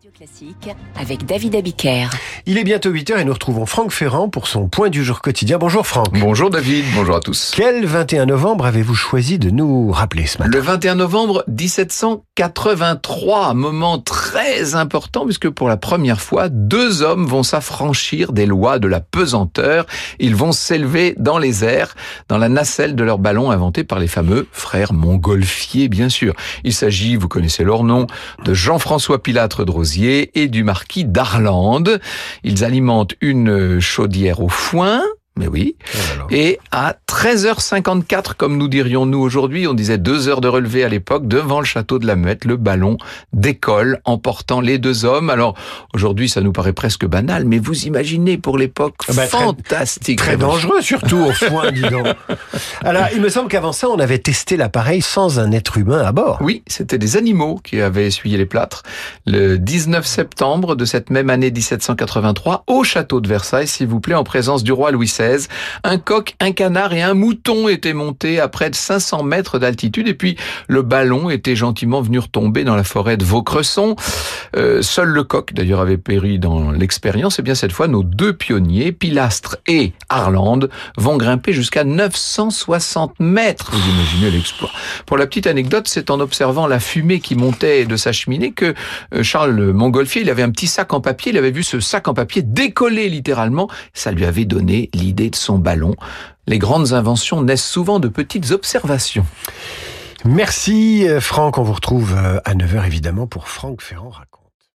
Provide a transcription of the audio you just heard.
Radio Classique avec David Abiker. Il est bientôt 8h et nous retrouvons Franck Ferrand pour son point du jour quotidien. Bonjour Franck. Bonjour David, bonjour à tous. Quel 21 novembre avez-vous choisi de nous rappeler ce matin? Le 21 novembre 1783, moment très important puisque pour la première fois, deux hommes vont s'affranchir des lois de la pesanteur. Ils vont s'élever dans les airs, dans la nacelle de leur ballon inventé par les fameux frères Montgolfier, bien sûr. Il s'agit, vous connaissez leur nom, de Jean-François Pilâtre de Rosier et du marquis d'Arlande. Ils alimentent une chaudière au foin, mais oui. Et à 13h54, comme nous dirions nous aujourd'hui, on disait deux heures de relevé à l'époque, devant le château de la Muette, le ballon décolle, emportant les deux hommes. Alors, aujourd'hui, ça nous paraît presque banal, mais vous imaginez pour l'époque, Ah bah, très- fantastique. Très dangereux surtout au foin, dis donc. Alors, il me semble qu'avant ça, on avait testé l'appareil sans un être humain à bord. Oui, c'était des animaux qui avaient essuyé les plâtres. Le 19 septembre de cette même année 1783, au château de Versailles, s'il vous plaît, en présence du roi Louis XVI, un coq, un canard et un mouton étaient montés à près de 500 mètres d'altitude et puis le ballon était gentiment venu retomber dans la forêt de Vaucresson. Euh, seul le coq, d'ailleurs, avait péri dans l'expérience. Et bien cette fois, nos deux pionniers, Pilastre et Arlande, vont grimper jusqu'à 960 mètres. Vous imaginez l'exploit. Pour la petite anecdote, c'est en observant la fumée qui montait de sa cheminée que euh, Charles Montgolfier, il avait un petit sac en papier, il avait vu ce sac en papier décoller littéralement, ça lui avait donné l'idée de son ballon. Les grandes inventions naissent souvent de petites observations. Merci euh, Franck, on vous retrouve euh, à 9h évidemment pour Franck Ferrand raconte.